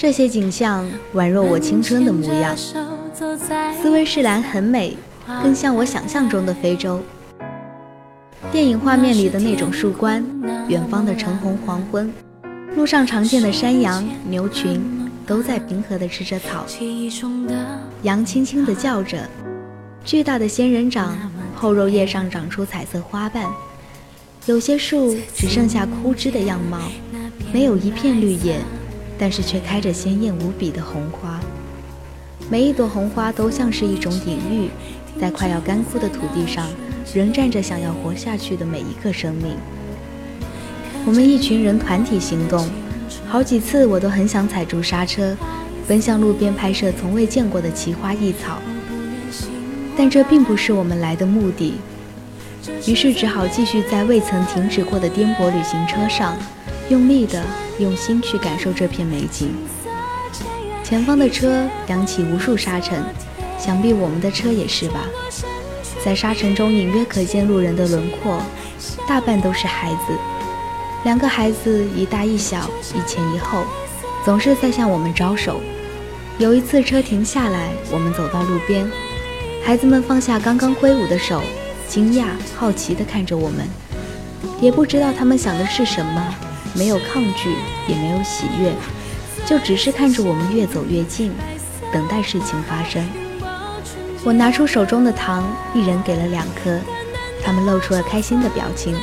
这些景象宛若我青春的模样。斯威士兰很美，更像我想象中的非洲。电影画面里的那种树冠，远方的橙红黄昏，路上常见的山羊、牛群，都在平和地吃着草。羊轻轻地叫着。巨大的仙人掌，厚肉叶上长出彩色花瓣。有些树只剩下枯枝的样貌，没有一片绿叶。但是却开着鲜艳无比的红花，每一朵红花都像是一种隐喻，在快要干枯的土地上，仍站着想要活下去的每一个生命。我们一群人团体行动，好几次我都很想踩住刹车，奔向路边拍摄从未见过的奇花异草，但这并不是我们来的目的，于是只好继续在未曾停止过的颠簸旅行车上，用力的。用心去感受这片美景。前方的车扬起无数沙尘，想必我们的车也是吧？在沙尘中隐约可见路人的轮廓，大半都是孩子。两个孩子一大一小，一前一后，总是在向我们招手。有一次车停下来，我们走到路边，孩子们放下刚刚挥舞的手，惊讶好奇地看着我们，也不知道他们想的是什么。没有抗拒，也没有喜悦，就只是看着我们越走越近，等待事情发生。我拿出手中的糖，一人给了两颗，他们露出了开心的表情，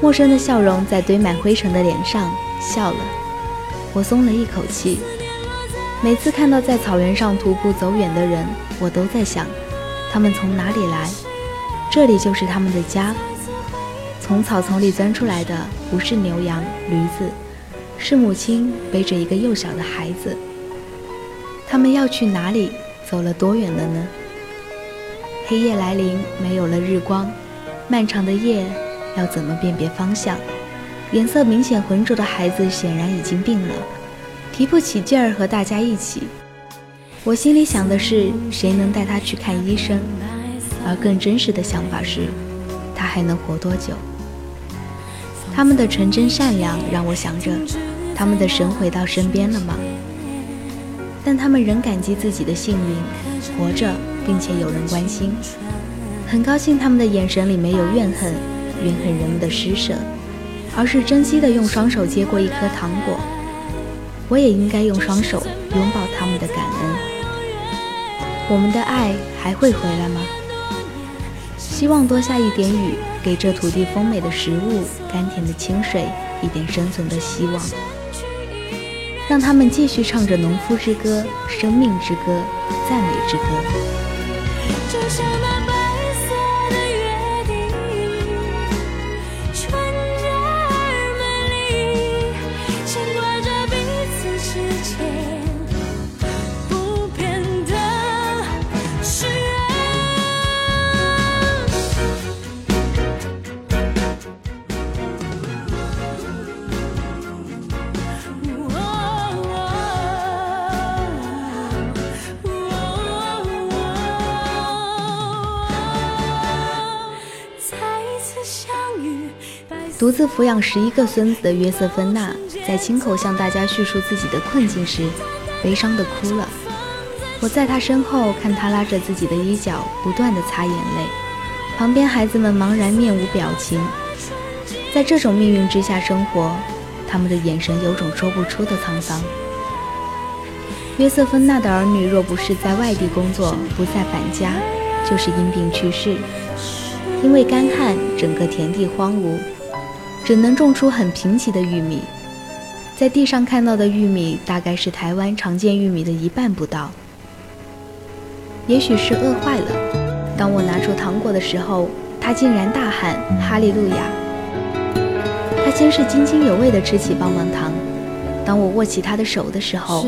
陌生的笑容在堆满灰尘的脸上笑了。我松了一口气。每次看到在草原上徒步走远的人，我都在想，他们从哪里来？这里就是他们的家。从草丛里钻出来的不是牛羊驴子，是母亲背着一个幼小的孩子。他们要去哪里？走了多远了呢？黑夜来临，没有了日光，漫长的夜要怎么辨别方向？颜色明显浑浊的孩子显然已经病了，提不起劲儿和大家一起。我心里想的是，谁能带他去看医生？而更真实的想法是，他还能活多久？他们的纯真善良让我想着，他们的神回到身边了吗？但他们仍感激自己的幸运，活着并且有人关心。很高兴他们的眼神里没有怨恨，怨恨人们的施舍，而是珍惜的用双手接过一颗糖果。我也应该用双手拥抱他们的感恩。我们的爱还会回来吗？希望多下一点雨。给这土地丰美的食物、甘甜的清水一点生存的希望，让他们继续唱着农夫之歌、生命之歌、赞美之歌。独自抚养十一个孙子的约瑟芬娜，在亲口向大家叙述自己的困境时，悲伤地哭了。我在她身后看她拉着自己的衣角，不断地擦眼泪。旁边孩子们茫然，面无表情。在这种命运之下生活，他们的眼神有种说不出的沧桑。约瑟芬娜的儿女若不是在外地工作，不再返家，就是因病去世。因为干旱，整个田地荒芜，只能种出很贫瘠的玉米。在地上看到的玉米，大概是台湾常见玉米的一半不到。也许是饿坏了，当我拿出糖果的时候，他竟然大喊“哈利路亚”。他先是津津有味地吃起棒棒糖。当我握起他的手的时候，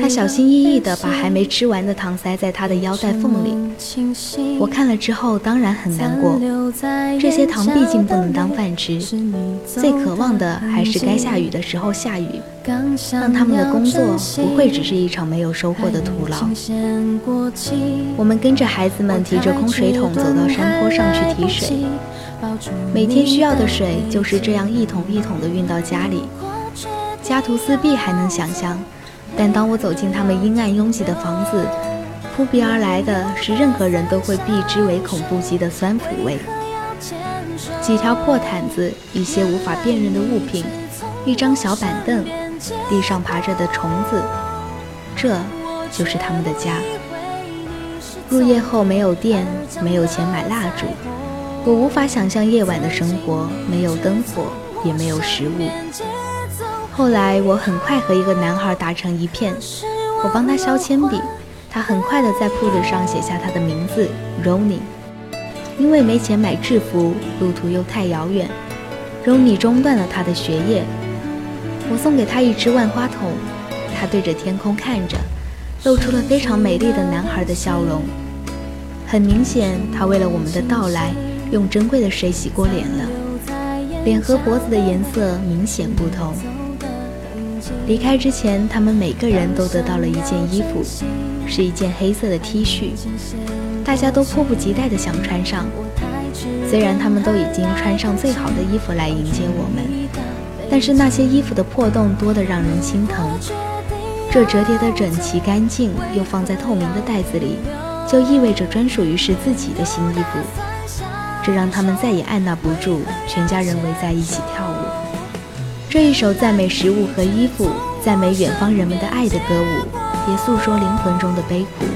他小心翼翼地把还没吃完的糖塞在他的腰带缝里。我看了之后当然很难过，这些糖毕竟不能当饭吃，最渴望的还是该下雨的时候下雨，让他们的工作不会只是一场没有收获的徒劳。我们跟着孩子们提着空水桶走到山坡上去提水，每天需要的水就是这样一桶一桶的运到家里。家徒四壁还能想象，但当我走进他们阴暗拥挤的房子，扑鼻而来的是任何人都会避之唯恐不及的酸腐味。几条破毯子，一些无法辨认的物品，一张小板凳，地上爬着的虫子，这就是他们的家。入夜后没有电，没有钱买蜡烛，我无法想象夜晚的生活，没有灯火，也没有食物。后来我很快和一个男孩打成一片，我帮他削铅笔，他很快的在铺子上写下他的名字 Rony。因为没钱买制服，路途又太遥远，Rony 中断了他的学业。我送给他一只万花筒，他对着天空看着，露出了非常美丽的男孩的笑容。很明显，他为了我们的到来，用珍贵的水洗过脸了，脸和脖子的颜色明显不同。离开之前，他们每个人都得到了一件衣服，是一件黑色的 T 恤，大家都迫不及待地想穿上。虽然他们都已经穿上最好的衣服来迎接我们，但是那些衣服的破洞多得让人心疼。这折叠的整齐干净，又放在透明的袋子里，就意味着专属于是自己的新衣服。这让他们再也按捺不住，全家人围在一起跳舞。这一首赞美食物和衣服、赞美远方人们的爱的歌舞，也诉说灵魂中的悲苦。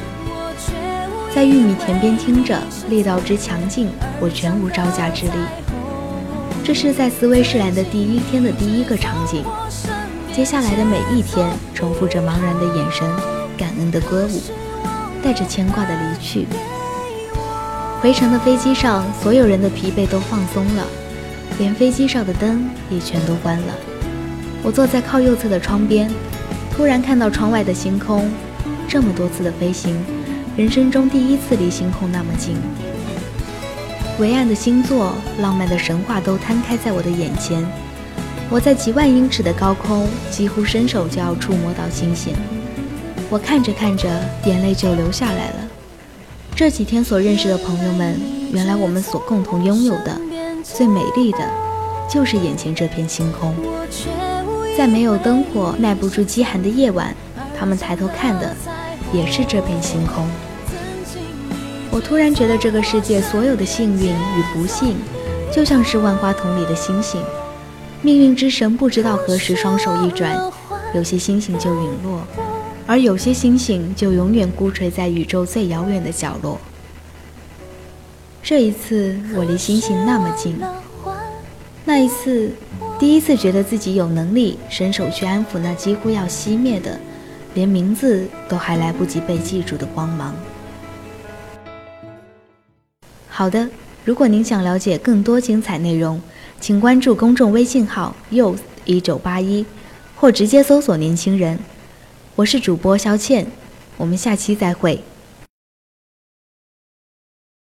在玉米田边听着，力道之强劲，我全无招架之力。这是在斯威士兰的第一天的第一个场景。接下来的每一天，重复着茫然的眼神、感恩的歌舞，带着牵挂的离去。回程的飞机上，所有人的疲惫都放松了。连飞机上的灯也全都关了。我坐在靠右侧的窗边，突然看到窗外的星空。这么多次的飞行，人生中第一次离星空那么近。伟岸的星座、浪漫的神话都摊开在我的眼前。我在几万英尺的高空，几乎伸手就要触摸到星星。我看着看着，眼泪就流下来了。这几天所认识的朋友们，原来我们所共同拥有的。最美丽的，就是眼前这片星空。在没有灯火、耐不住饥寒的夜晚，他们抬头看的，也是这片星空。我突然觉得，这个世界所有的幸运与不幸，就像是万花筒里的星星。命运之神不知道何时双手一转，有些星星就陨落，而有些星星就永远孤垂在宇宙最遥远的角落。这一次我离星星那么近，那一次，第一次觉得自己有能力伸手去安抚那几乎要熄灭的，连名字都还来不及被记住的光芒。好的，如果您想了解更多精彩内容，请关注公众微信号 youth 一九八一，或直接搜索“年轻人”。我是主播肖倩，我们下期再会。